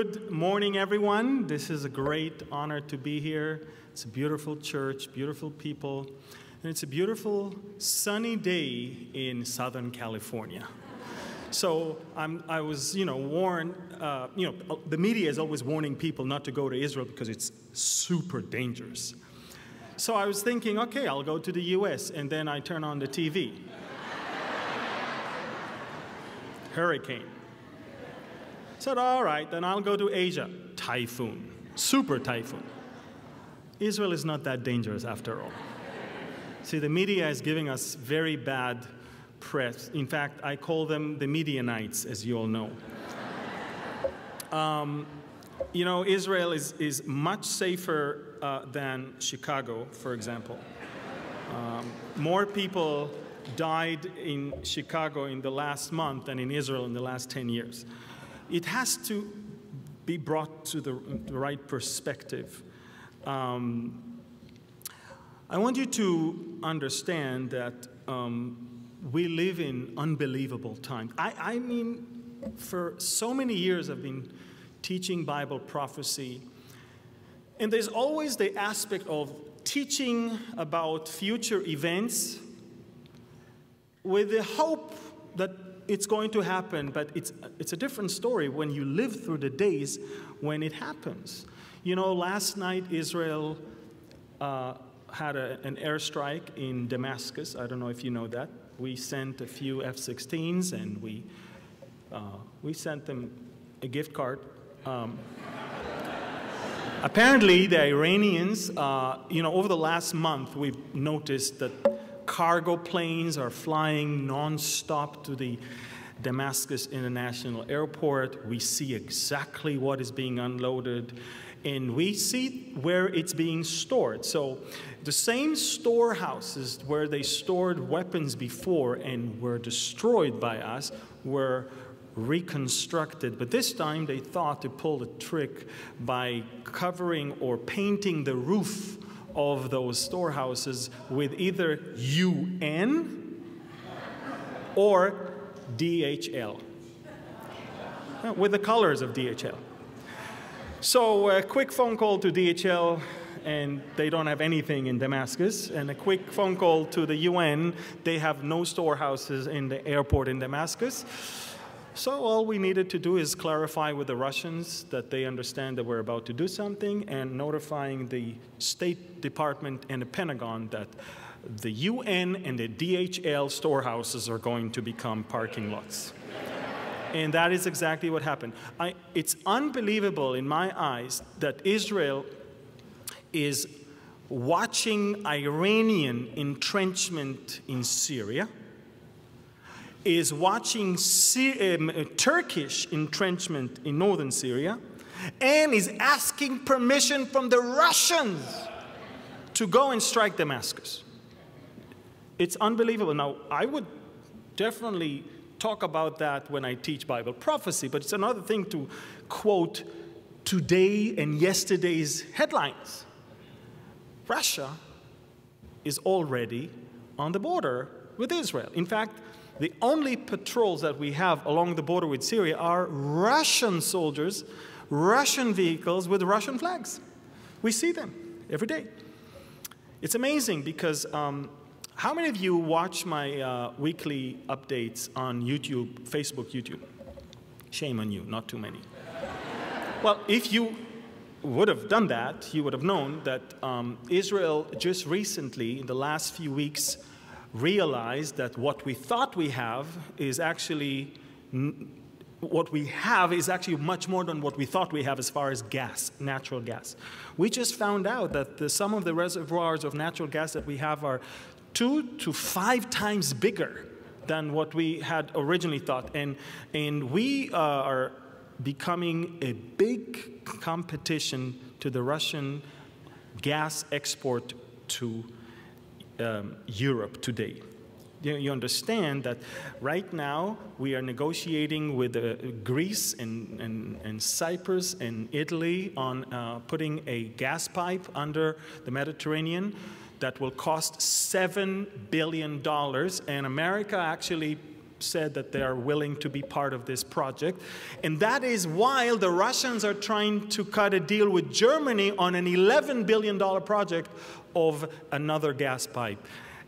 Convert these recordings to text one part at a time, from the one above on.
good morning, everyone. This is a great honor to be here. It's a beautiful church, beautiful people, and it's a beautiful sunny day in Southern California. So I'm, i was, you know, warned. Uh, you know, the media is always warning people not to go to Israel because it's super dangerous. So I was thinking, okay, I'll go to the U.S. And then I turn on the TV. Hurricane. Said, all right, then I'll go to Asia. Typhoon, super typhoon. Israel is not that dangerous after all. See, the media is giving us very bad press. In fact, I call them the Medianites, as you all know. Um, you know, Israel is, is much safer uh, than Chicago, for example. Um, more people died in Chicago in the last month than in Israel in the last 10 years it has to be brought to the, the right perspective. Um, I want you to understand that um, we live in unbelievable times. I, I mean, for so many years I've been teaching Bible prophecy, and there's always the aspect of teaching about future events with the hope that it's going to happen, but it's, it's a different story when you live through the days when it happens. You know, last night Israel uh, had a, an airstrike in Damascus. I don't know if you know that. We sent a few F 16s and we, uh, we sent them a gift card. Um, apparently, the Iranians, uh, you know, over the last month, we've noticed that cargo planes are flying nonstop to the Damascus International Airport. We see exactly what is being unloaded and we see where it's being stored. So the same storehouses where they stored weapons before and were destroyed by us were reconstructed. But this time they thought to pull a trick by covering or painting the roof of those storehouses with either UN or DHL, uh, with the colors of DHL. So a quick phone call to DHL, and they don't have anything in Damascus, and a quick phone call to the UN, they have no storehouses in the airport in Damascus. So all we needed to do is clarify with the Russians that they understand that we're about to do something and notifying the State Department and the Pentagon that the UN and the DHL storehouses are going to become parking lots. and that is exactly what happened. I, it's unbelievable in my eyes that Israel is watching Iranian entrenchment in Syria is watching um, Turkish entrenchment in northern Syria and is asking permission from the Russians to go and strike Damascus. It's unbelievable. Now, I would definitely talk about that when I teach Bible prophecy, but it's another thing to quote today and yesterday's headlines. Russia is already on the border with Israel. In fact, the only patrols that we have along the border with Syria are Russian soldiers, Russian vehicles with Russian flags. We see them every day. It's amazing because um, how many of you watch my uh, weekly updates on YouTube, Facebook, YouTube? Shame on you, not too many. well, if you would have done that, you would have known that um, Israel just recently, in the last few weeks, realized that what we thought we have is actually what we have is actually much more than what we thought we have as far as gas, natural gas. We just found out that the, some of the reservoirs of natural gas that we have are two to five times bigger than what we had originally thought. And, and we uh, are becoming a big competition to the Russian gas export to um, Europe today. You, you, understand that right now we are negotiating with uh, Greece and, and, and, Cyprus and Italy on uh, putting a gas pipe under the Mediterranean that will cost $7 billion. And America actually said that they are willing to be part of this project. And that is while the Russians are trying to cut a deal with Germany on an $11 billion project of another gas pipe.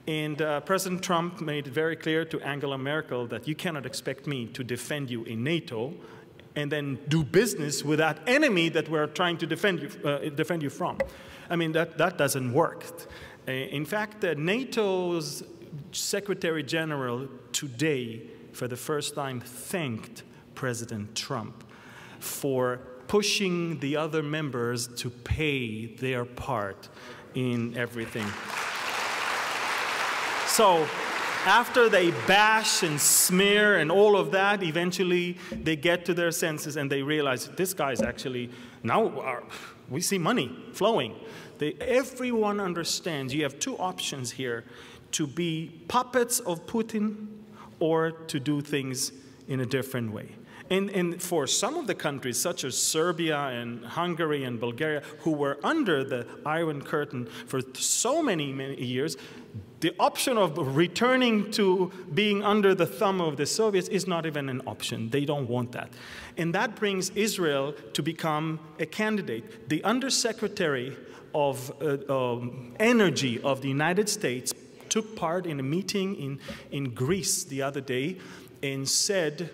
And uh, President Trump made it very clear to Angela Merkel that you cannot expect me to defend you in NATO and then do business with that enemy that we're trying to defend you, uh, defend you from. I mean, that, that doesn't work. Uh, in fact, uh, NATO's Secretary General today, for the first time, thanked President Trump for pushing the other members to pay their part in everything. So, after they bash and smear and all of that, eventually they get to their senses and they realize this guy's actually, now our, we see money flowing. They, everyone understands you have two options here to be puppets of Putin or to do things in a different way. And, and, for some of the countries, such as Serbia and Hungary and Bulgaria, who were under the Iron Curtain for so many, many years, the option of returning to being under the thumb of the Soviets is not even an option. They don't want that. And that brings Israel to become a candidate. The Undersecretary of uh, um, Energy of the United States took part in a meeting in, in Greece the other day and said,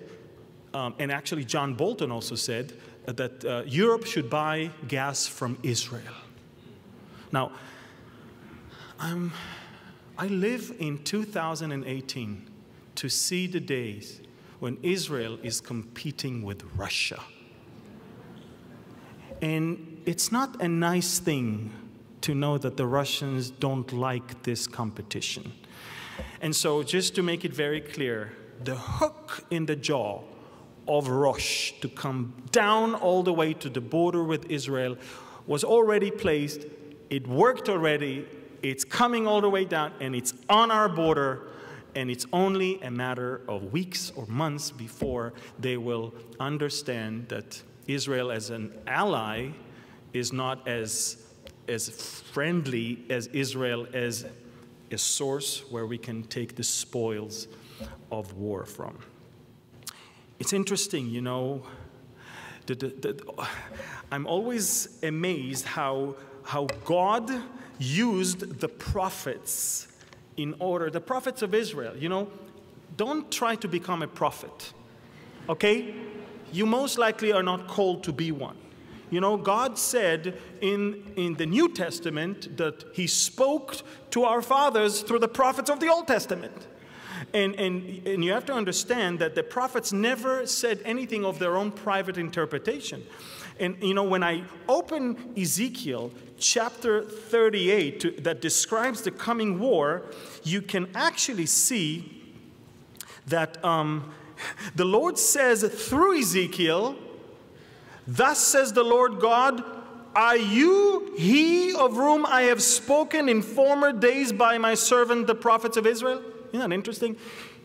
um, and actually John Bolton also said, uh, that uh, Europe should buy gas from Israel. Now, I'm I live in 2018 to see the days when Israel is competing with Russia. And it's not a nice thing to know that the Russians don't like this competition. And so, just to make it very clear, the hook in the jaw of Rosh to come down all the way to the border with Israel was already placed. It worked already. It's coming all the way down and it's on our border, and it's only a matter of weeks or months before they will understand that Israel, as an ally, is not as, as friendly as Israel as a source where we can take the spoils of war from. It's interesting, you know. The, the, the, I'm always amazed how, how God used the prophets in order, the prophets of Israel, you know, don't try to become a prophet, okay? You most likely are not called to be one. You know, God said in, in the New Testament that He spoke to our fathers through the prophets of the Old Testament. And, and, and you have to understand that the prophets never said anything of their own private interpretation. And you know, when I open Ezekiel chapter 38 to, that describes the coming war, you can actually see that um, the Lord says through Ezekiel, Thus says the Lord God, Are you he of whom I have spoken in former days by my servant, the prophets of Israel? Isn't that interesting?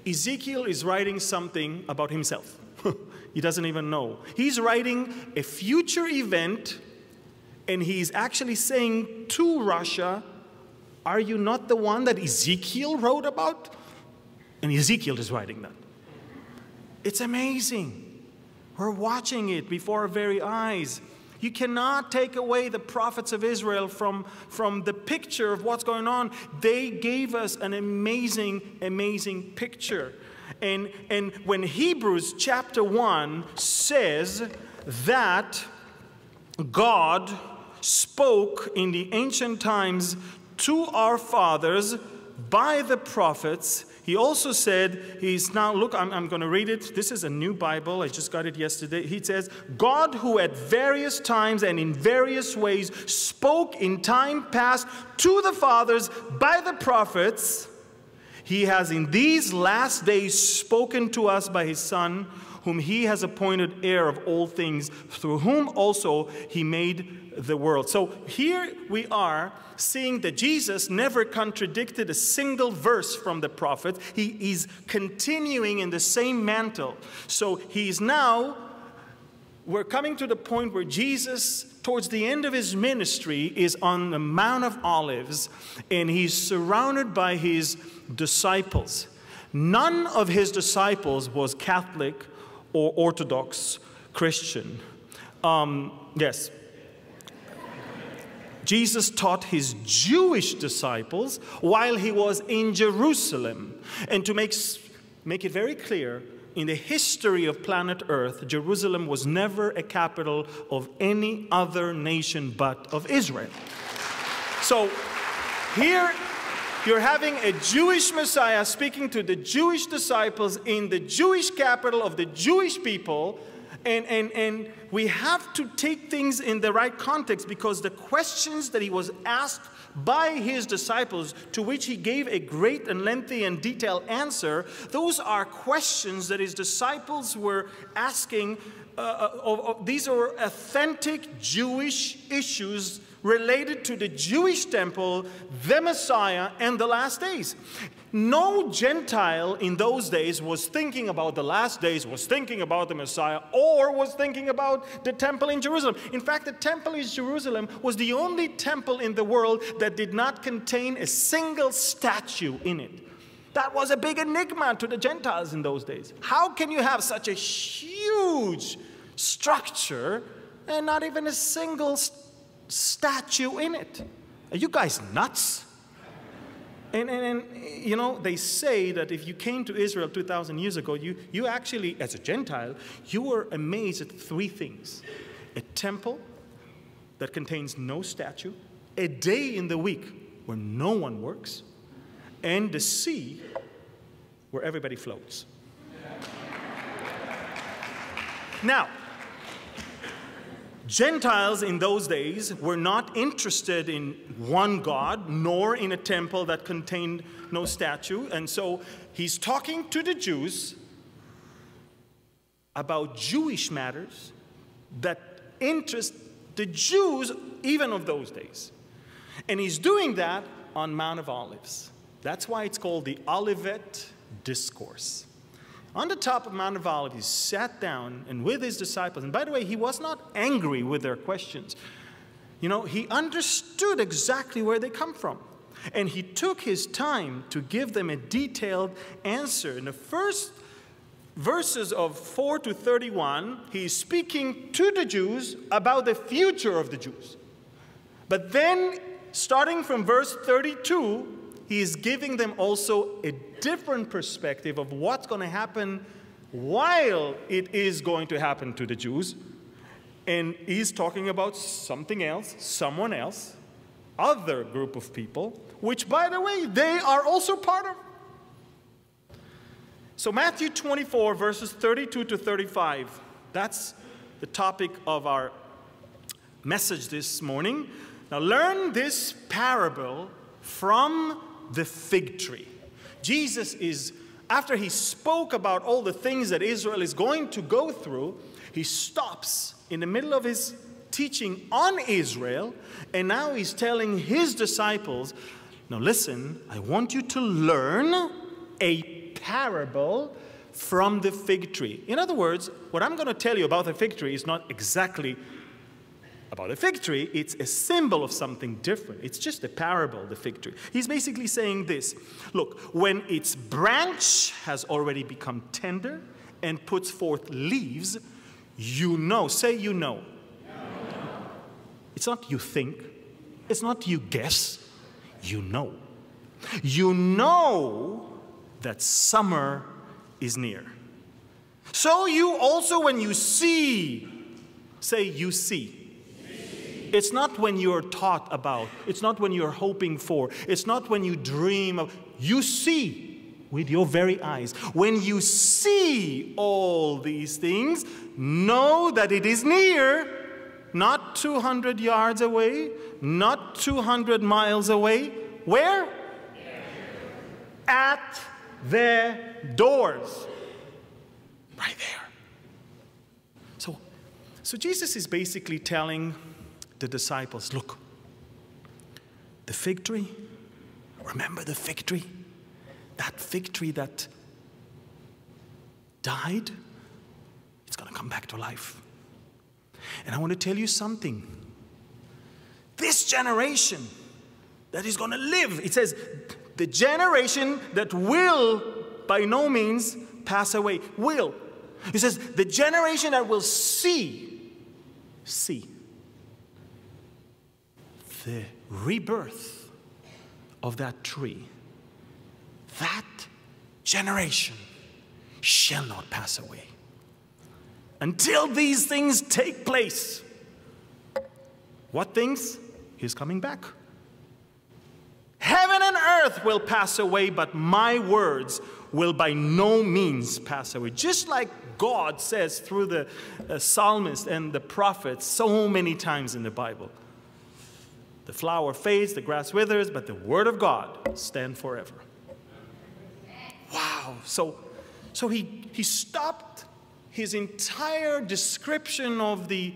Ezekiel is writing something about himself. He doesn't even know. He's writing a future event, and he's actually saying to Russia, Are you not the one that Ezekiel wrote about? And Ezekiel is writing that. It's amazing. We're watching it before our very eyes. You cannot take away the prophets of Israel from, from the picture of what's going on. They gave us an amazing, amazing picture. And, and when Hebrews chapter 1 says that God spoke in the ancient times to our fathers by the prophets, he also said, He's now, look, I'm, I'm going to read it. This is a new Bible. I just got it yesterday. He says, God, who at various times and in various ways spoke in time past to the fathers by the prophets, he has in these last days spoken to us by his Son, whom he has appointed heir of all things, through whom also he made the world. So here we are seeing that Jesus never contradicted a single verse from the prophet. He is continuing in the same mantle. So he's now, we're coming to the point where Jesus towards the end of his ministry is on the Mount of Olives and he's surrounded by his disciples. None of his disciples was Catholic or Orthodox Christian. Um, yes. Jesus taught his Jewish disciples while he was in Jerusalem. And to make, make it very clear, in the history of planet Earth, Jerusalem was never a capital of any other nation but of Israel. So here you're having a Jewish Messiah speaking to the Jewish disciples in the Jewish capital of the Jewish people. And, and, and we have to take things in the right context because the questions that he was asked by his disciples, to which he gave a great and lengthy and detailed answer, those are questions that his disciples were asking. Uh, uh these are authentic Jewish issues related to the Jewish temple, the Messiah, and the last days. No Gentile in those days was thinking about the last days, was thinking about the Messiah, or was thinking about the temple in Jerusalem. In fact, the temple in Jerusalem was the only temple in the world that did not contain a single statue in it. That was a big enigma to the Gentiles in those days. How can you have such a huge structure and not even a single statue? statue in it. Are you guys nuts? And, and, and, you know, they say that if you came to Israel 2,000 years ago, you, you actually, as a Gentile, you were amazed at three things a temple that contains no statue, a day in the week where no one works, and the sea where everybody floats. Now, Gentiles in those days were not interested in one God, nor in a temple that contained no statue. And so he's talking to the Jews about Jewish matters that interest the Jews even of those days. And he's doing that on Mount of Olives. That's why it's called the Olivet Discourse. On the top of Mount of Olives, he sat down and with his disciples, and by the way, he was not angry with their questions. You know, he understood exactly where they come from. And he took his time to give them a detailed answer. In the first verses of 4 to 31, he's speaking to the Jews about the future of the Jews. But then, starting from verse 32, he is giving them also a different perspective of what's going to happen while it is going to happen to the Jews. And he's talking about something else, someone else, other group of people, which, by the way, they are also part of. So, Matthew 24, verses 32 to 35, that's the topic of our message this morning. Now, learn this parable from the fig tree. Jesus is, after he spoke about all the things that Israel is going to go through, he stops in the middle of his teaching on Israel, and now he's telling his disciples, Now listen, I want you to learn a parable from the fig tree. In other words, what I'm going to tell you about the fig tree is not exactly about a fig tree, it's a symbol of something different. It's just a parable, the fig tree. He's basically saying this look, when its branch has already become tender and puts forth leaves, you know. Say, you know. It's not you think, it's not you guess, you know. You know that summer is near. So you also, when you see, say, you see. It's not when you're taught about, it's not when you're hoping for, it's not when you dream of. You see with your very eyes. When you see all these things, know that it is near, not 200 yards away, not 200 miles away. Where? At their doors. Right there. So, so Jesus is basically telling the disciples, Look, the fig tree, remember the fig tree? That fig tree that died, it's going to come back to life. And I want to tell you something. This generation that is going to live, it says, the generation that will by no means pass away. Will. It says, the generation that will see, see the rebirth of that tree, that generation shall not pass away. Until these things take place. What things? He's coming back. Heaven and earth will pass away, but my words will by no means pass away. Just like God says through the uh, psalmist and the prophets so many times in the Bible. The flower fades, the grass withers, but the word of God stands forever. Wow. So, so he, he stopped his entire description of the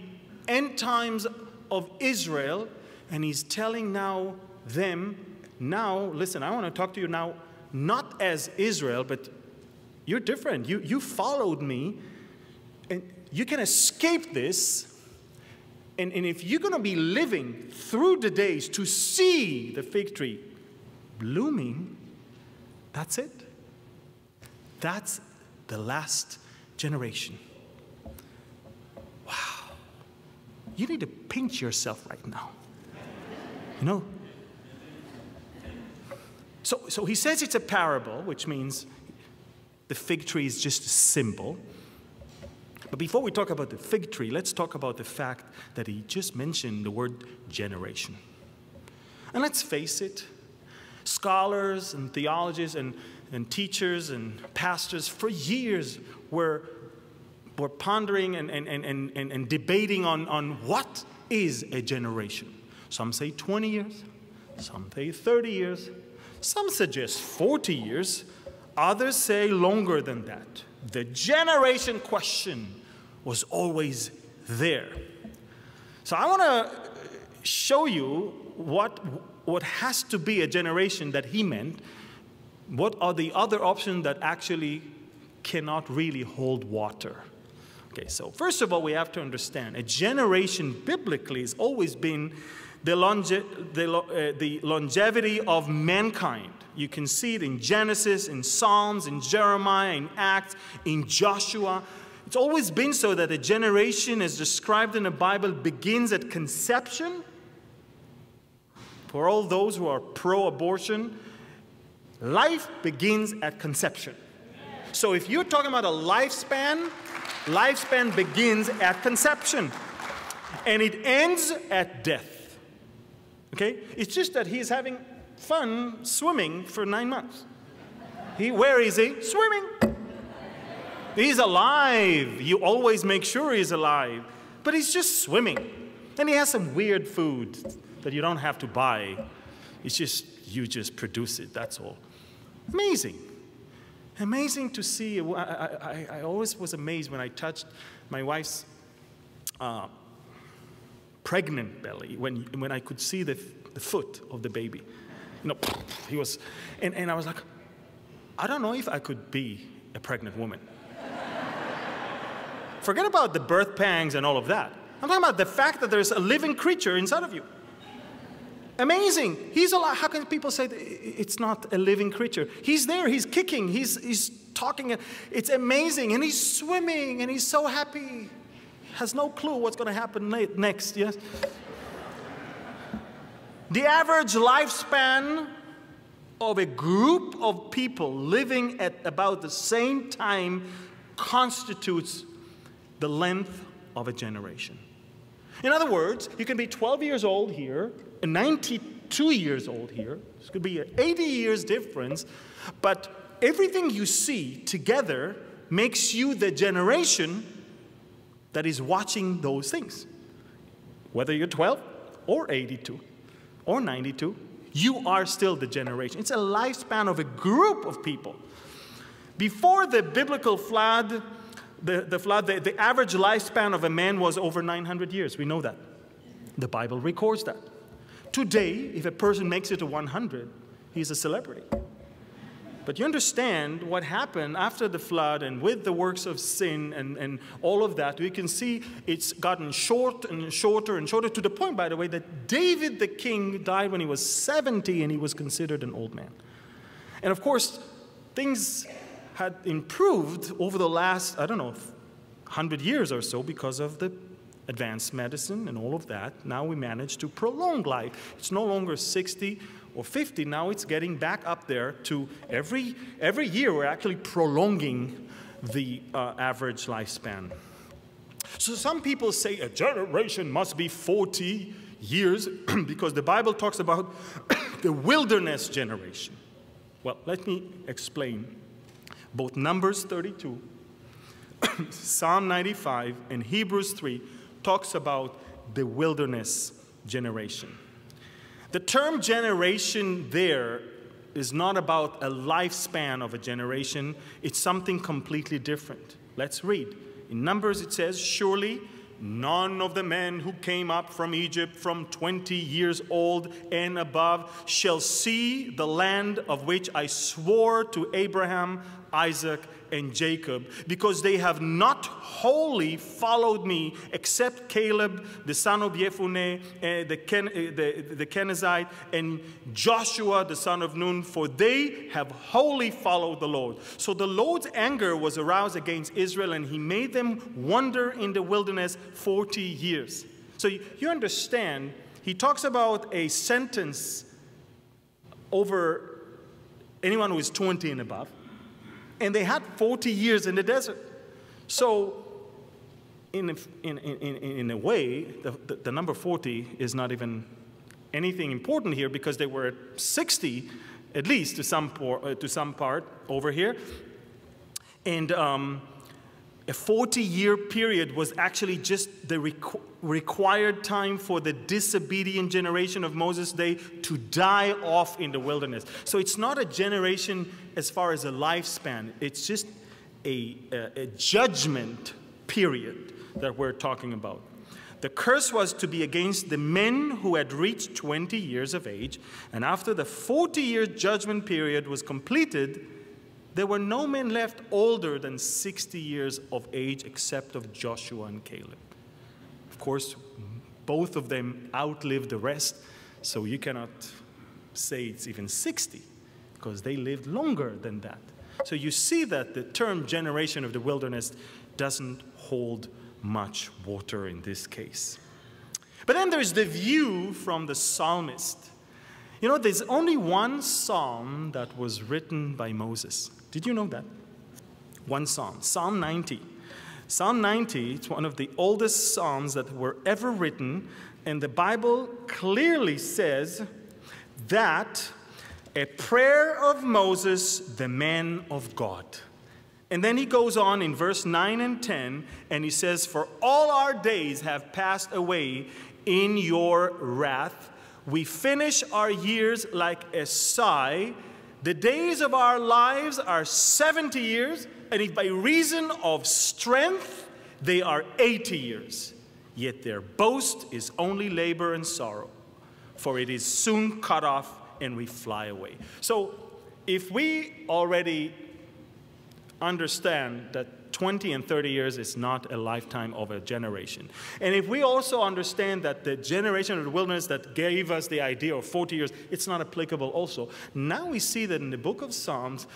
end times of Israel, and he's telling now them, now, listen, I want to talk to you now, not as Israel, but you're different. You, you followed me, and you can escape this and, and if you're going to be living through the days to see the fig tree blooming, that's it. That's the last generation. Wow. You need to pinch yourself right now. You know? So, so he says it's a parable, which means the fig tree is just a symbol. But before we talk about the fig tree, let's talk about the fact that he just mentioned the word generation. And let's face it, scholars and theologians and, and teachers and pastors for years were, were pondering and, and, and, and, and debating on, on what is a generation. Some say 20 years, some say 30 years, some suggest 40 years, others say longer than that. The generation question was always there. So I want to show you what, what has to be a generation that he meant. What are the other options that actually cannot really hold water? Okay, so first of all, we have to understand a generation biblically has always been the, longe the, uh, the longevity of mankind. You can see it in Genesis, in Psalms, in Jeremiah, in Acts, in Joshua. It's always been so that a generation, as described in the Bible, begins at conception. For all those who are pro abortion, life begins at conception. So if you're talking about a lifespan, lifespan begins at conception and it ends at death. Okay? It's just that he's having fun swimming for nine months. He, where is he? Swimming. He's alive. You always make sure he's alive. But he's just swimming. And he has some weird food that you don't have to buy. It's just, you just produce it, that's all. Amazing. Amazing to see. I, I, I always was amazed when I touched my wife's uh, pregnant belly, when, when I could see the, the foot of the baby. You know, he was, and, and I was like, I don't know if I could be a pregnant woman. Forget about the birth pangs and all of that. I'm talking about the fact that there's a living creature inside of you. Amazing. He's alive. How can people say it's not a living creature? He's there. He's kicking. He's, he's talking. It's amazing. And he's swimming and he's so happy. Has no clue what's going to happen next, yes? The average lifespan of a group of people living at about the same time constitutes the length of a generation. In other words, you can be 12 years old here and 92 years old here. This could be an 80 years difference, but everything you see together makes you the generation that is watching those things. Whether you're 12 or 82 or 92, you are still the generation. It's a lifespan of a group of people. Before the biblical flood, the, the flood, the, the average lifespan of a man was over 900 years. We know that. The Bible records that. Today, if a person makes it to 100, he's a celebrity. But you understand what happened after the flood and with the works of sin and, and all of that. We can see it's gotten short and shorter and shorter to the point, by the way, that David the king died when he was 70 and he was considered an old man. And of course, things had improved over the last, I don't know, 100 years or so because of the advanced medicine and all of that. Now we manage to prolong life. It's no longer 60 or 50, now it's getting back up there to every, every year we're actually prolonging the uh, average lifespan. So some people say a generation must be 40 years because the Bible talks about the wilderness generation. Well, let me explain. Both Numbers 32, Psalm 95, and Hebrews 3 talks about the wilderness generation. The term generation there is not about a lifespan of a generation, it's something completely different. Let's read. In Numbers, it says, Surely none of the men who came up from Egypt from 20 years old and above shall see the land of which I swore to Abraham, Isaac, and Jacob, because they have not wholly followed me, except Caleb, the son of Jephunneh, uh, the, Ken, uh, the, the Kenizzite, and Joshua, the son of Nun, for they have wholly followed the Lord. So the Lord's anger was aroused against Israel, and he made them wander in the wilderness 40 years. So you understand, he talks about a sentence over anyone who is 20 and above and they had 40 years in the desert. So, in in, in, in a way, the, the, the number 40 is not even anything important here because they were at 60 at least to some, por- uh, to some part over here. And um, a 40 year period was actually just the requ- required time for the disobedient generation of Moses' day to die off in the wilderness. So it's not a generation as far as a lifespan, it's just a, a, a judgment period that we're talking about. The curse was to be against the men who had reached 20 years of age, and after the 40 year judgment period was completed, there were no men left older than 60 years of age except of Joshua and Caleb. Of course, both of them outlived the rest, so you cannot say it's even 60 because they lived longer than that. So you see that the term generation of the wilderness doesn't hold much water in this case. But then there's the view from the psalmist. You know, there's only one psalm that was written by Moses. Did you know that? One psalm, Psalm 90. Psalm 90 it's one of the oldest psalms that were ever written, and the Bible clearly says that a prayer of Moses, the man of God. And then he goes on in verse 9 and 10, and he says, For all our days have passed away in your wrath. We finish our years like a sigh. The days of our lives are 70 years, and if by reason of strength they are 80 years, yet their boast is only labor and sorrow, for it is soon cut off and we fly away. So if we already understand that 20 and 30 years is not a lifetime of a generation. And if we also understand that the generation of the wilderness that gave us the idea of 40 years, it's not applicable also. Now we see that in the book of Psalms,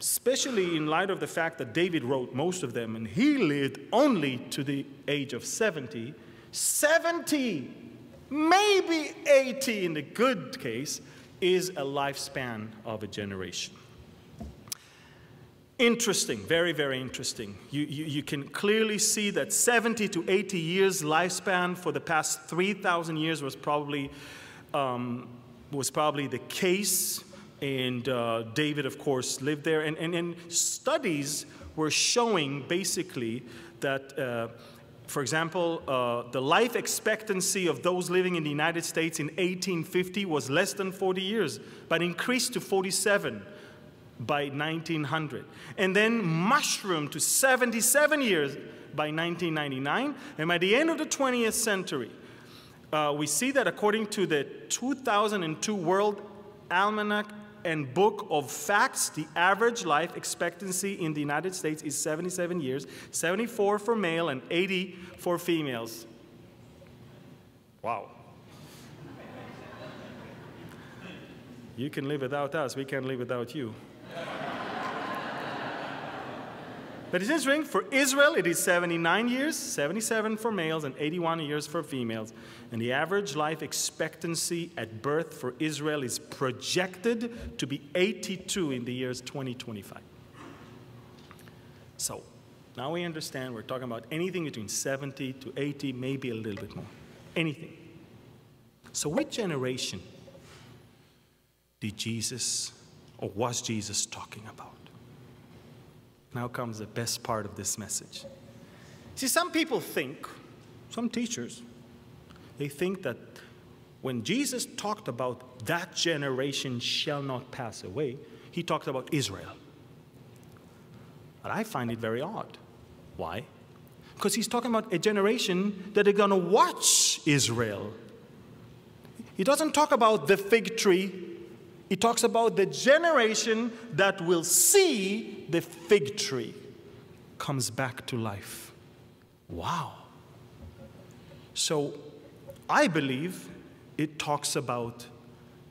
especially in light of the fact that David wrote most of them and he lived only to the age of 70, 70, maybe 80 in the good case, is a lifespan of a generation. Interesting, very, very interesting. You, you, you, can clearly see that 70 to 80 years lifespan for the past 3,000 years was probably, um, was probably the case. And uh, David, of course, lived there. And, and, and studies were showing basically that, uh, for example, uh, the life expectancy of those living in the United States in 1850 was less than 40 years, but increased to 47 by 1900, and then mushroomed to 77 years by 1999. And by the end of the 20th century, uh, we see that according to the 2002 World Almanac and Book of Facts, the average life expectancy in the United States is 77 years, 74 for male and 80 for females. Wow. You can live without us, we can't live without you. But it is written for Israel, it is 79 years, 77 for males, and 81 years for females. And the average life expectancy at birth for Israel is projected to be 82 in the years 2025. So now we understand we're talking about anything between 70 to 80, maybe a little bit more. Anything. So, which generation did Jesus or was Jesus talking about? Now comes the best part of this message. See, some people think, some teachers, they think that when Jesus talked about that generation shall not pass away, he talked about Israel. But I find it very odd. Why? Because he's talking about a generation that are going to watch Israel. He doesn't talk about the fig tree he talks about the generation that will see the fig tree comes back to life. Wow. So I believe it talks about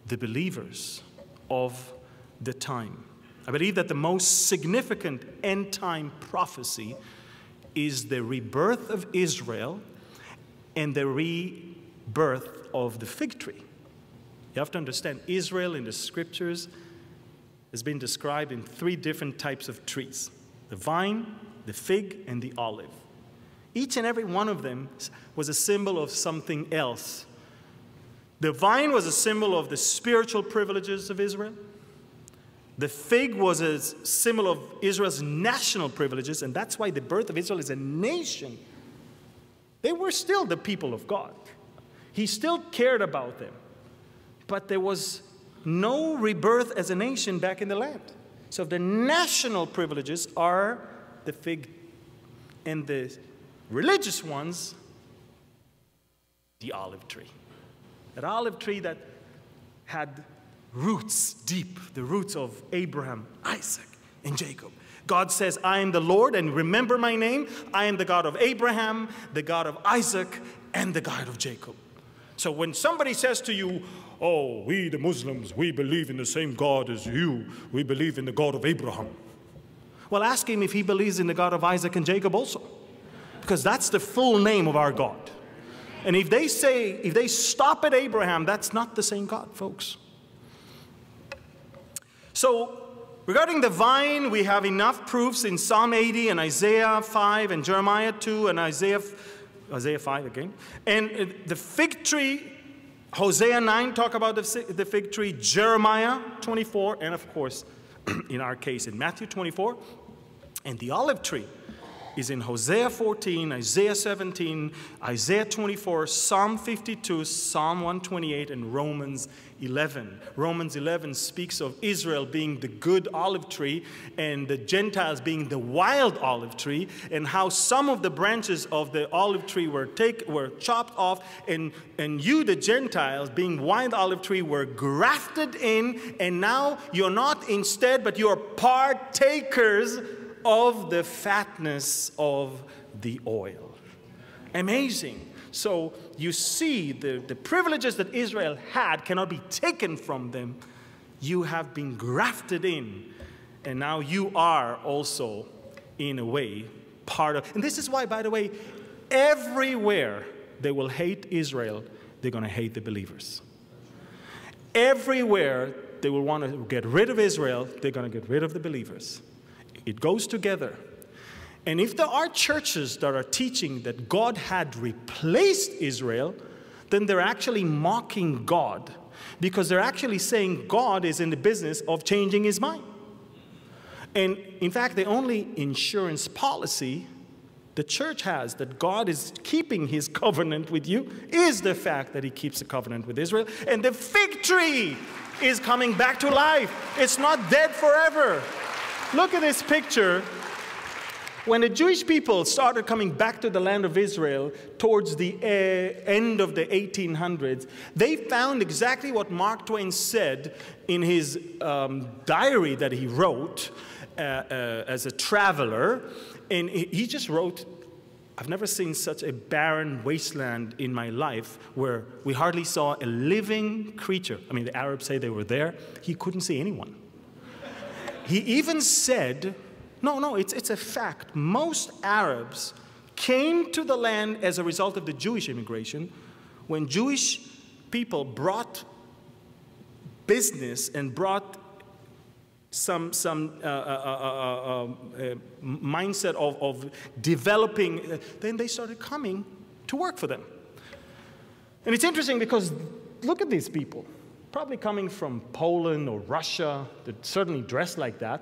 the believers of the time. I believe that the most significant end time prophecy is the rebirth of Israel and the rebirth of the fig tree. You have to understand, Israel in the scriptures has been described in three different types of trees the vine, the fig, and the olive. Each and every one of them was a symbol of something else. The vine was a symbol of the spiritual privileges of Israel. The fig was a symbol of Israel's national privileges, and that's why the birth of Israel is a nation. They were still the people of God. He still cared about them but there was no rebirth as a nation back in the land. So the national privileges are the fig, and the religious ones, the olive tree. That olive tree that had roots deep, the roots of Abraham, Isaac, and Jacob. God says, I am the Lord, and remember my name. I am the God of Abraham, the God of Isaac, and the God of Jacob. So when somebody says to you, Oh, we the Muslims, we believe in the same God as you, we believe in the God of Abraham. Well, ask him if he believes in the God of Isaac and Jacob also, because that's the full name of our God. And if they say, if they stop at Abraham, that's not the same God, folks. So, regarding the vine, we have enough proofs in Psalm 80 and Isaiah 5 and Jeremiah 2 and Isaiah Isaiah 5 again. And the fig tree, Hosea 9 talk about the fig tree, Jeremiah 24, and of course, in our case, in Matthew 24, and the olive tree is in Hosea 14, Isaiah 17, Isaiah 24, Psalm 52, Psalm 128, and Romans 11. Romans 11 speaks of Israel being the good olive tree and the Gentiles being the wild olive tree, and how some of the branches of the olive tree were, take, were chopped off, and, and you, the Gentiles, being wild olive tree, were grafted in, and now you're not instead, but you're partakers of the fatness of the oil. Amazing. So you see, the, the privileges that Israel had cannot be taken from them. You have been grafted in, and now you are also, in a way, part of. And this is why, by the way, everywhere they will hate Israel, they're going to hate the believers. Everywhere they will want to get rid of Israel, they're going to get rid of the believers. It goes together. And if there are churches that are teaching that God had replaced Israel, then they're actually mocking God because they're actually saying God is in the business of changing his mind. And in fact, the only insurance policy the church has that God is keeping his covenant with you is the fact that he keeps a covenant with Israel. And the fig tree is coming back to life, it's not dead forever. Look at this picture. When the Jewish people started coming back to the land of Israel towards the uh, end of the 1800s, they found exactly what Mark Twain said in his um, diary that he wrote uh, uh, as a traveler. And he just wrote, I've never seen such a barren wasteland in my life where we hardly saw a living creature. I mean, the Arabs say they were there. He couldn't see anyone. He even said No, no, it's, it's a fact. Most Arabs came to the land as a result of the Jewish immigration when Jewish people brought business and brought some, some uh, uh, uh, uh mindset of, of developing, then they started coming to work for them. And it's interesting because look at these people, probably coming from Poland or Russia, they certainly dress like that,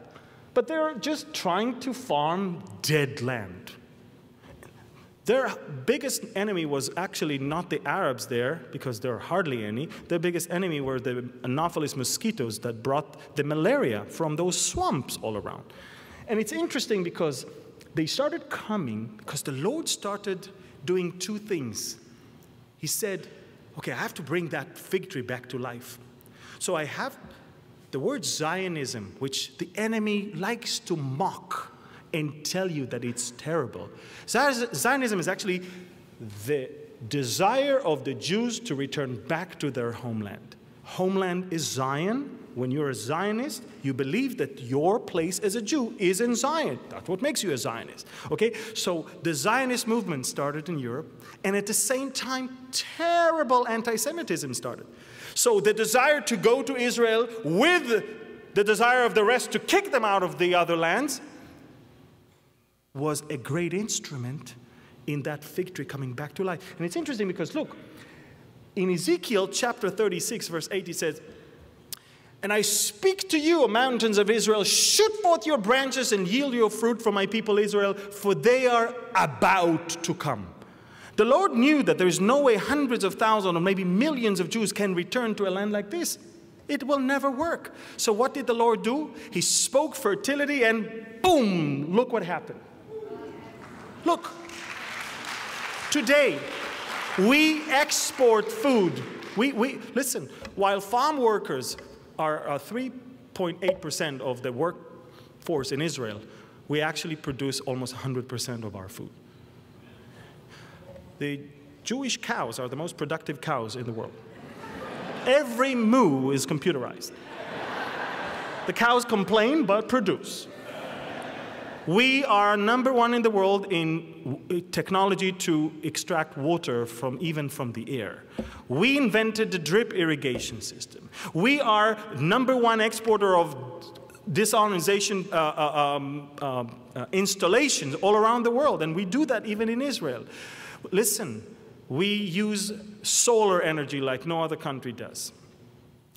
but they're just trying to farm dead land. Their biggest enemy was actually not the Arabs there, because there are hardly any. Their biggest enemy were the Anopheles mosquitoes that brought the malaria from those swamps all around. And it's interesting because they started coming because the Lord started doing two things. He said, Okay, I have to bring that fig tree back to life. So I have the word Zionism, which the enemy likes to mock and tell you that it's terrible. Zionism is actually the desire of the Jews to return back to their homeland. Homeland is Zion. When you're a Zionist, you believe that your place as a Jew is in Zion. That's what makes you a Zionist. Okay? So the Zionist movement started in Europe, and at the same time, terrible anti Semitism started. So the desire to go to Israel with the desire of the rest to kick them out of the other lands was a great instrument in that fig tree coming back to life. And it's interesting because look, in Ezekiel chapter 36, verse 8, he says, And I speak to you, mountains of Israel, shoot forth your branches and yield your fruit for my people Israel, for they are about to come. The Lord knew that there is no way hundreds of thousands or maybe millions of Jews can return to a land like this. It will never work. So, what did the Lord do? He spoke fertility, and boom, look what happened. Look, today we export food. We, we, listen, while farm workers are uh, 3.8% of the workforce in Israel, we actually produce almost 100% of our food. The Jewish cows are the most productive cows in the world. Every moo is computerized. The cows complain but produce. We are number one in the world in technology to extract water from even from the air. We invented the drip irrigation system. We are number one exporter of desalination uh, uh, um, uh, installations all around the world, and we do that even in Israel. Listen, we use solar energy like no other country does.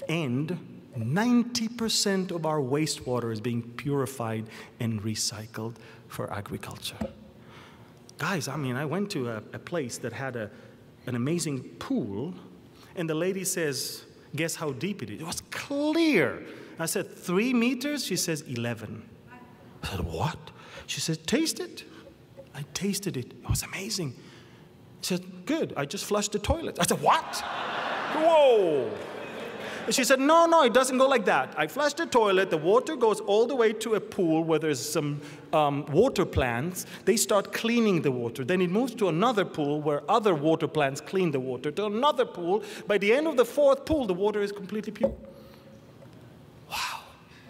And 90% of our wastewater is being purified and recycled for agriculture. Guys, I mean, I went to a, a place that had a, an amazing pool, and the lady says, Guess how deep it is? It was clear. I said, Three meters? She says, 11. I said, What? She said, Taste it. I tasted it. It was amazing. She said, Good. I just flushed the toilet. I said, What? Whoa. She said, No, no, it doesn't go like that. I flush the toilet, the water goes all the way to a pool where there's some um, water plants. They start cleaning the water. Then it moves to another pool where other water plants clean the water, to another pool. By the end of the fourth pool, the water is completely pure. Wow.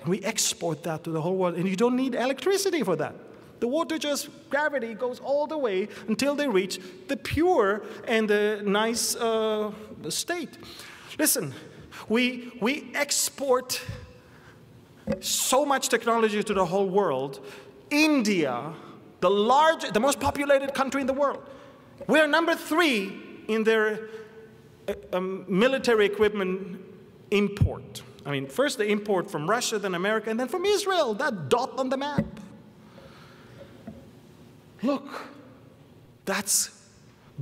We export that to the whole world, and you don't need electricity for that. The water just, gravity goes all the way until they reach the pure and the nice uh, state. Listen, we, we export so much technology to the whole world. India, the large, the most populated country in the world, we are number three in their uh, um, military equipment import. I mean, first they import from Russia, then America, and then from Israel, that dot on the map. Look, that's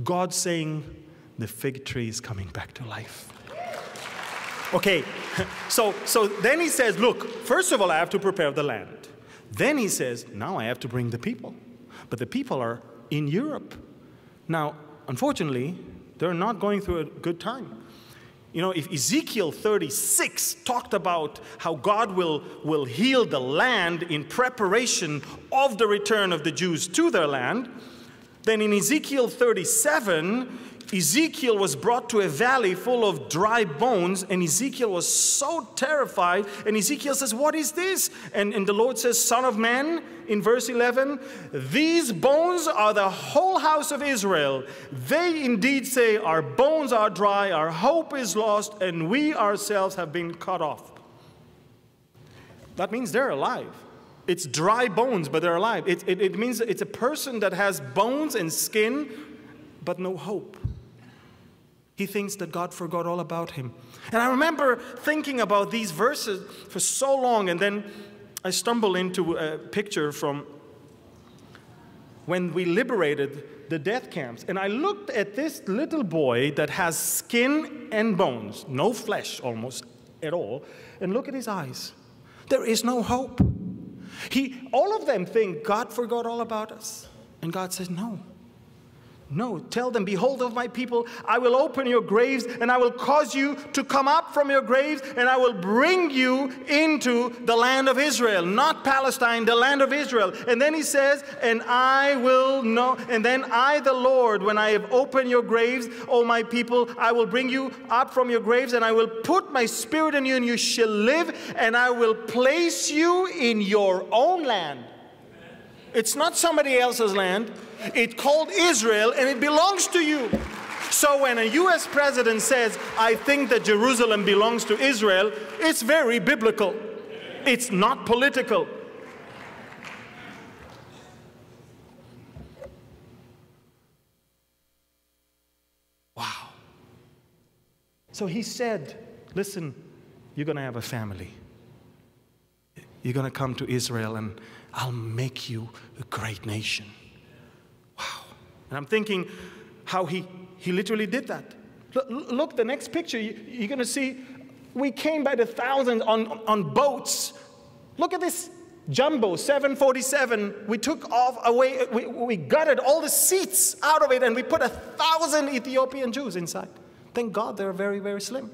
God saying the fig tree is coming back to life. Okay, so, so then he says, look, first of all, I have to prepare the land. Then he says, now I have to bring the people. But the people are in Europe. Now, unfortunately, they're not going through a good time. You know, if Ezekiel 36 talked about how God will, will heal the land in preparation of the return of the Jews to their land, then in Ezekiel 37, Ezekiel was brought to a valley full of dry bones, and Ezekiel was so terrified. And Ezekiel says, What is this? And, and the Lord says, Son of man, in verse 11, these bones are the whole house of Israel. They indeed say, Our bones are dry, our hope is lost, and we ourselves have been cut off. That means they're alive. It's dry bones, but they're alive. It, it, it means it's a person that has bones and skin, but no hope. He thinks that God forgot all about him. And I remember thinking about these verses for so long, and then I stumbled into a picture from when we liberated the death camps. And I looked at this little boy that has skin and bones, no flesh almost at all, and look at his eyes. There is no hope. He, all of them think God forgot all about us. And God says, No. No, tell them, Behold of my people, I will open your graves and I will cause you to come up from your graves and I will bring you into the land of Israel, not Palestine, the land of Israel. And then he says, And I will know, and then I, the Lord, when I have opened your graves, O my people, I will bring you up from your graves and I will put my spirit in you and you shall live and I will place you in your own land. It's not somebody else's land. It's called Israel and it belongs to you. So when a US president says, I think that Jerusalem belongs to Israel, it's very biblical. It's not political. Wow. So he said, Listen, you're going to have a family. You're going to come to Israel, and I'll make you a great nation. And I'm thinking how he, he literally did that. Look, look the next picture, you, you're going to see we came by the thousands on, on boats. Look at this jumbo 747 we took off away we, we gutted all the seats out of it and we put a thousand ethiopian jews inside thank god they're very very slim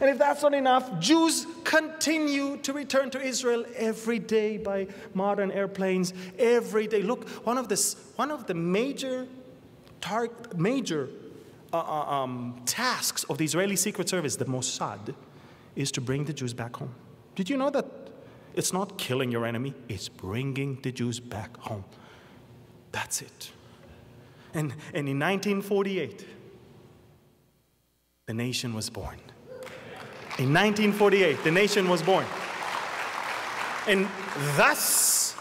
And if that's not enough, Jews continue to return to Israel every day by modern airplanes. Every day. Look, one of the, one of the major, tar- major uh, uh, um, tasks of the Israeli Secret Service, the Mossad, is to bring the Jews back home. Did you know that it's not killing your enemy, it's bringing the Jews back home? That's it. And, and in 1948, the nation was born. In 1948, the nation was born. And thus,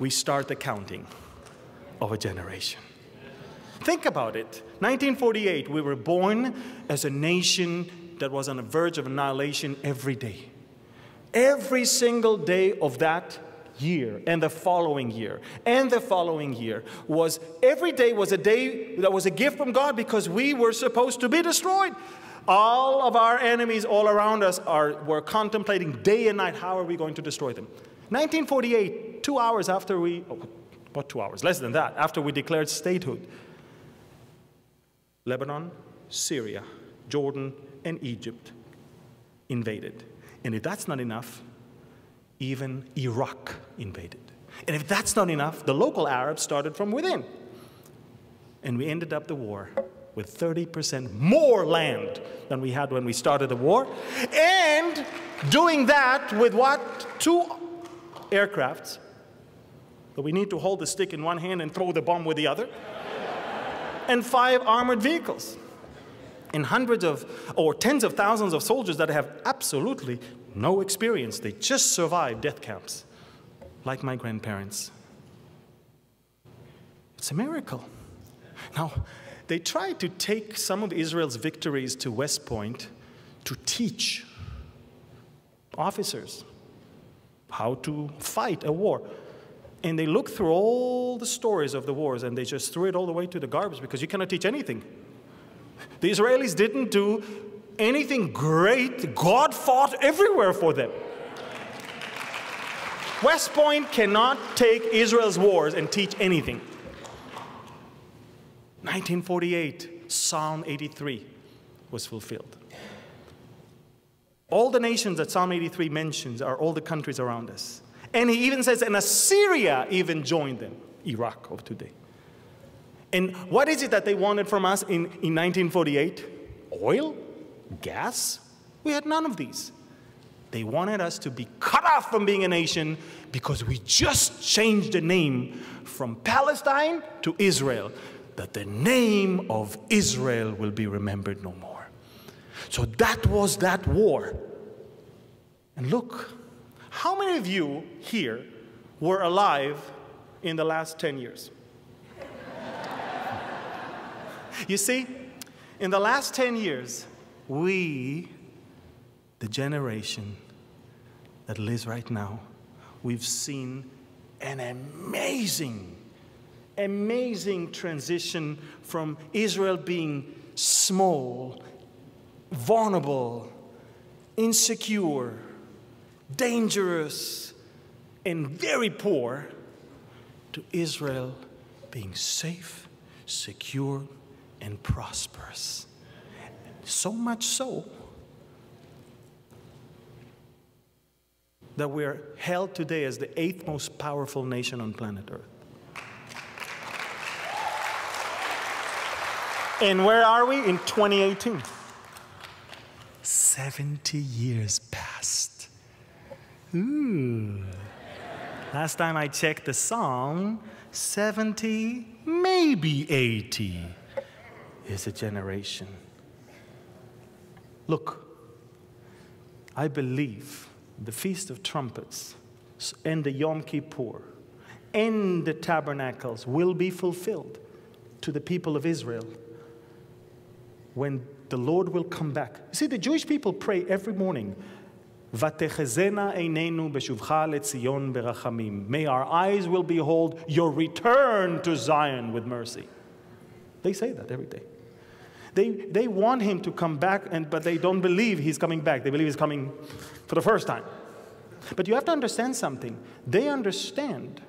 we start the counting of a generation. Think about it. 1948, we were born as a nation that was on the verge of annihilation every day. Every single day of that year and the following year and the following year was every day was a day that was a gift from God because we were supposed to be destroyed. All of our enemies all around us are, were contemplating day and night how are we going to destroy them. 1948, two hours after we, oh, what two hours? Less than that, after we declared statehood, Lebanon, Syria, Jordan, and Egypt invaded. And if that's not enough, even Iraq invaded. And if that's not enough, the local Arabs started from within. And we ended up the war with 30% more land than we had when we started the war. And doing that with what? Two aircrafts that we need to hold the stick in one hand and throw the bomb with the other. and five armored vehicles. And hundreds of, or tens of thousands of soldiers that have absolutely no experience. They just survived death camps, like my grandparents. It's a miracle. Now, they tried to take some of Israel's victories to West Point to teach officers how to fight a war. And they looked through all the stories of the wars and they just threw it all the way to the garbage because you cannot teach anything. The Israelis didn't do anything great. God fought everywhere for them. West Point cannot take Israel's wars and teach anything. 1948, Psalm 83 was fulfilled. All the nations that Psalm 83 mentions are all the countries around us. And he even says, and Assyria even joined them, Iraq of today. And what is it that they wanted from us in, in 1948? Oil? Gas? We had none of these. They wanted us to be cut off from being a nation because we just changed the name from Palestine to Israel, that the name of Israel will be remembered no more. So that was that war. And look, how many of you here were alive in the last 10 years? you see, in the last 10 years, we, the generation that lives right now, we've seen an amazing, amazing transition from Israel being small, vulnerable, insecure, dangerous, and very poor to Israel being safe, secure, and prosperous. So much so that we're held today as the eighth most powerful nation on planet Earth. And where are we? In 2018. 70 years passed. Ooh. Last time I checked the song, 70, maybe 80 is a generation. Look, I believe the Feast of Trumpets and the Yom Kippur and the tabernacles will be fulfilled to the people of Israel when the Lord will come back. You See, the Jewish people pray every morning. May our eyes will behold your return to Zion with mercy. They say that every day. They, they want him to come back, and, but they don't believe he's coming back. They believe he's coming for the first time. But you have to understand something. They understand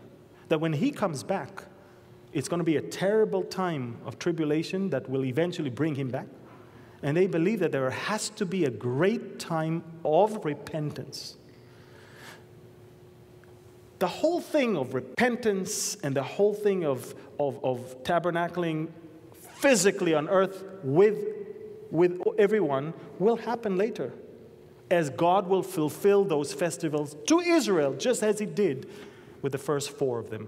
that when he comes back, it's going to be a terrible time of tribulation that will eventually bring him back. And they believe that there has to be a great time of repentance. The whole thing of repentance and the whole thing of, of, of tabernacling physically on earth with, with everyone will happen later as God will fulfill those festivals to Israel, just as He did with the first four of them.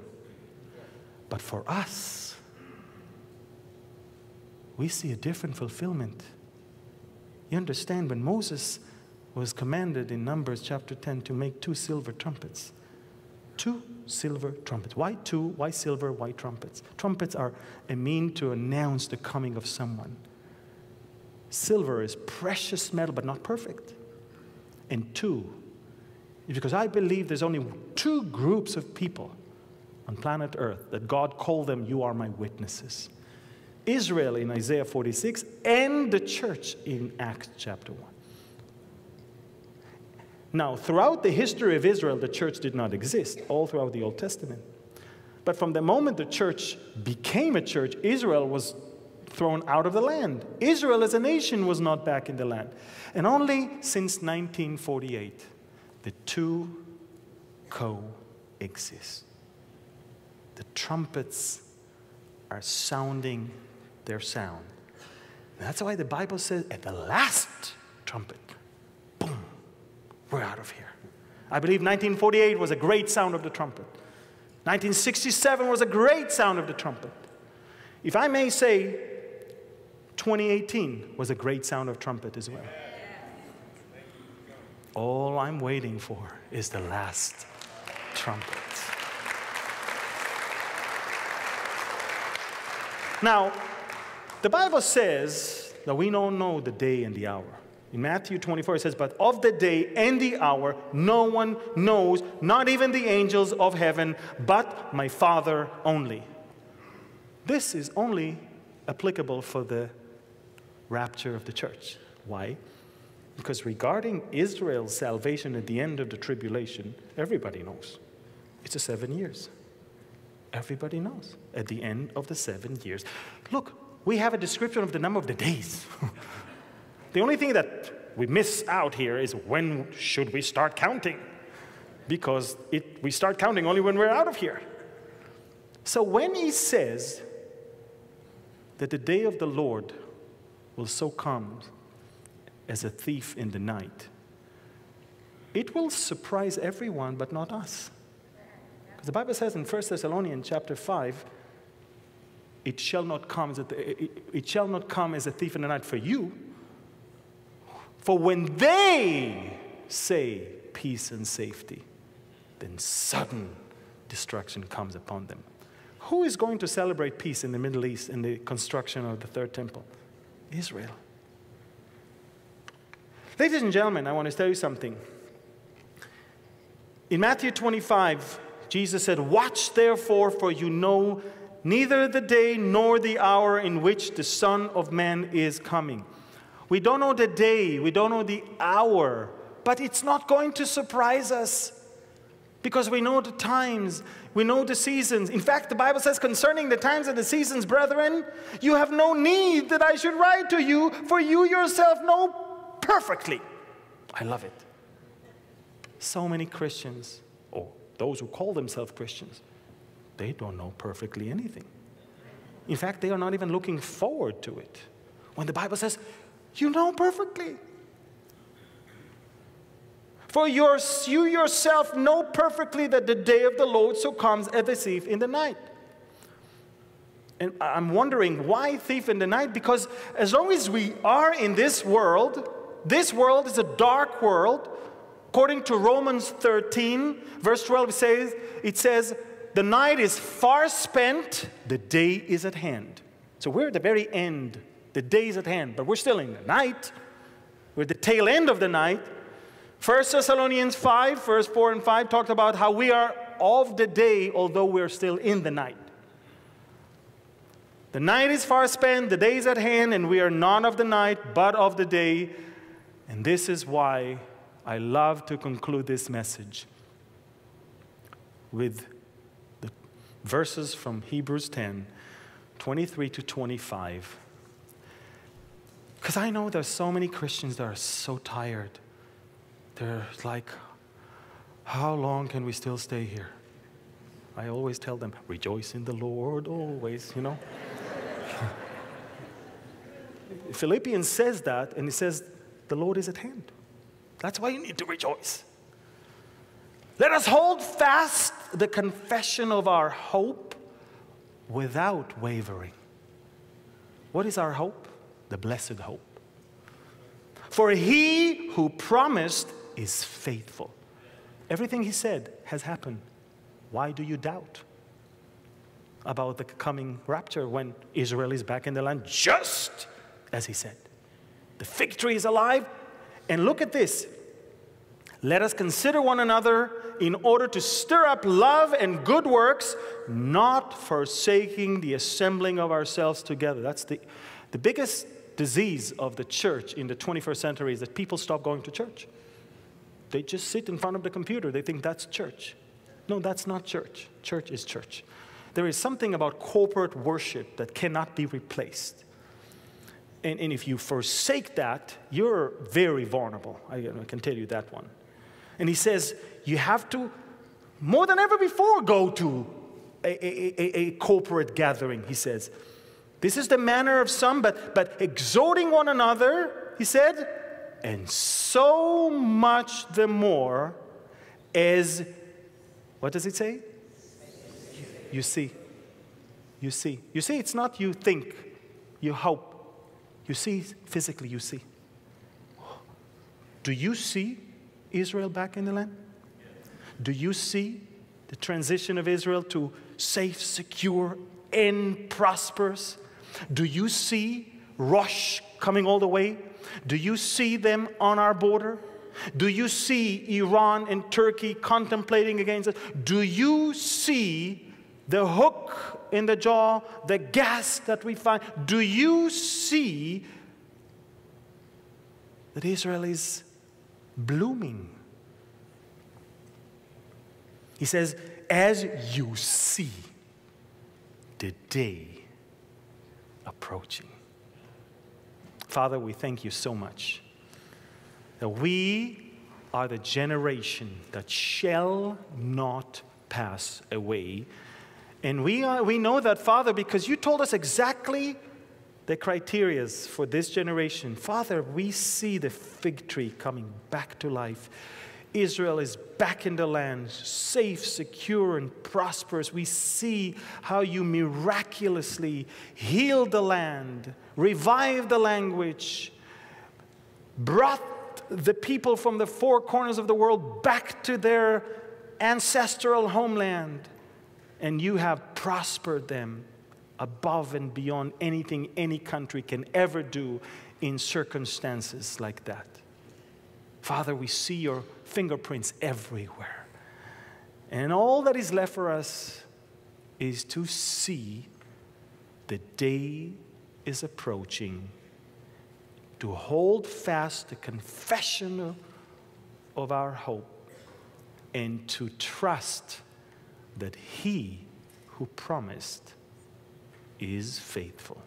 But for us, we see a different fulfillment. You understand, when Moses was commanded in Numbers chapter 10 to make two silver trumpets, two silver trumpets. Why two? Why silver? Why trumpets? Trumpets are a mean to announce the coming of someone. Silver is precious metal, but not perfect. And two, because I believe there's only two groups of people on planet Earth that God called them, You are my witnesses. Israel in Isaiah 46 and the church in Acts chapter 1. Now, throughout the history of Israel, the church did not exist, all throughout the Old Testament. But from the moment the church became a church, Israel was thrown out of the land. Israel as a nation was not back in the land. And only since 1948, the two coexist. The trumpets are sounding their sound. That's why the Bible says at the last trumpet, boom, we're out of here. I believe 1948 was a great sound of the trumpet. 1967 was a great sound of the trumpet. If I may say, 2018 was a great sound of trumpet as well. All I'm waiting for is the last trumpet. Now, the Bible says that we don't know the day and the hour. In Matthew 24, it says, But of the day and the hour, no one knows, not even the angels of heaven, but my Father only. This is only applicable for the rapture of the church. Why? Because regarding Israel's salvation at the end of the tribulation, everybody knows. It's a seven years. Everybody knows at the end of the seven years. Look, we have a description of the number of the days. the only thing that we miss out here is when should we start counting? Because it, we start counting only when we're out of here. So when he says that the day of the Lord will so come as a thief in the night. It will surprise everyone, but not us. Because the Bible says in 1 Thessalonians chapter 5, it shall not come as a, it shall not come as a thief in the night for you. For when they say peace and safety, then sudden destruction comes upon them. Who is going to celebrate peace in the Middle East in the construction of the third temple? Israel. Ladies and gentlemen, I want to tell you something. In Matthew 25, Jesus said, Watch therefore, for you know neither the day nor the hour in which the Son of Man is coming. We don't know the day, we don't know the hour, but it's not going to surprise us because we know the times, we know the seasons. In fact, the Bible says concerning the times and the seasons, brethren, you have no need that I should write to you, for you yourself know perfectly. I love it. So many Christians, or those who call themselves Christians, they don't know perfectly anything. In fact, they are not even looking forward to it. When the Bible says, you know perfectly. For your, you yourself know perfectly that the day of the Lord so comes as a thief in the night. And I'm wondering why thief in the night? Because as long as we are in this world, this world is a dark world. According to Romans 13, verse 12, it says, it says, The night is far spent, the day is at hand. So we're at the very end. The day is at hand, but we're still in the night. We're at the tail end of the night. 1 Thessalonians 5, verse 4 and 5 talked about how we are of the day, although we're still in the night. The night is far spent, the day is at hand, and we are not of the night, but of the day. And this is why I love to conclude this message with the verses from Hebrews 10 23 to 25. Because I know there's so many Christians that are so tired they're like, how long can we still stay here? I always tell them, rejoice in the Lord always, you know. Philippians says that, and it says, the Lord is at hand. That's why you need to rejoice. Let us hold fast the confession of our hope without wavering. What is our hope? The blessed hope. For he who promised is faithful. Everything he said has happened. Why do you doubt about the coming rapture when Israel is back in the land, just as he said? The fig tree is alive. And look at this. Let us consider one another in order to stir up love and good works, not forsaking the assembling of ourselves together. That's the, the biggest disease of the church in the 21st century is that people stop going to church. They just sit in front of the computer. They think that's church. No, that's not church. Church is church. There is something about corporate worship that cannot be replaced. And, and if you forsake that, you're very vulnerable. I, I can tell you that one. And he says, you have to, more than ever before, go to a, a, a, a corporate gathering, he says. This is the manner of some, but, but exhorting one another, he said, and so much the more as, what does it say? You see. You see. You see, it's not you think, you hope. You see, physically, you see. Do you see Israel back in the land? Do you see the transition of Israel to safe, secure, and prosperous? Do you see Rosh coming all the way do you see them on our border? Do you see Iran and Turkey contemplating against us? Do you see the hook in the jaw, the gas that we find? Do you see that Israel is blooming? He says, as you see the day approaching. Father, we thank you so much that we are the generation that shall not pass away. And we, are, we know that, Father, because you told us exactly the criterias for this generation. Father, we see the fig tree coming back to life. Israel is back in the land, safe, secure, and prosperous. We see how you miraculously healed the land, revived the language, brought the people from the four corners of the world back to their ancestral homeland, and you have prospered them above and beyond anything any country can ever do in circumstances like that. Father, we see your fingerprints everywhere. And all that is left for us is to see the day is approaching, to hold fast the confession of our hope, and to trust that He who promised is faithful.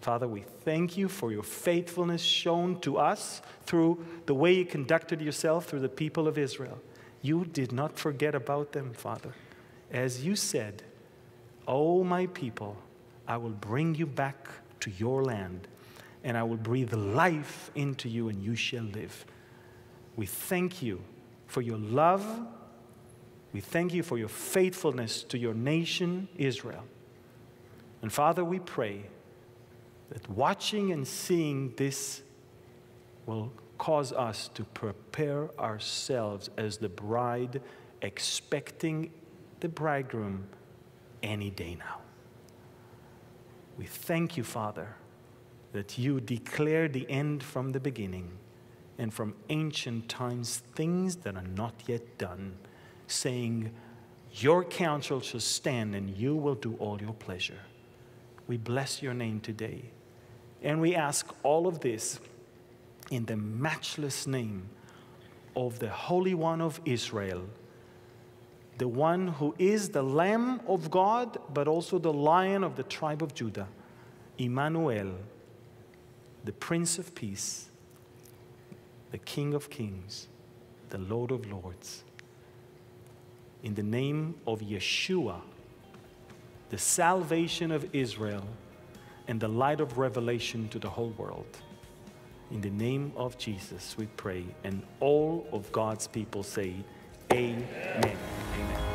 Father, we thank you for your faithfulness shown to us through the way you conducted yourself through the people of Israel. You did not forget about them, Father. As you said, O my people, I will bring you back to your land, and I will breathe life into you, and you shall live. We thank you for your love. We thank you for your faithfulness to your nation, Israel. And Father, we pray that watching and seeing this will cause us to prepare ourselves as the bride, expecting the bridegroom any day now. We thank you, Father, that you declare the end from the beginning and from ancient times things that are not yet done, saying, Your counsel shall stand and you will do all your pleasure. We bless your name today. And we ask all of this in the matchless name of the Holy One of Israel, the one who is the Lamb of God, but also the Lion of the tribe of Judah, Emmanuel, the Prince of Peace, the King of Kings, the Lord of Lords. In the name of Yeshua, the salvation of Israel, and the light of revelation to the whole world. In the name of Jesus, we pray. And all of God's people say, Amen. Amen.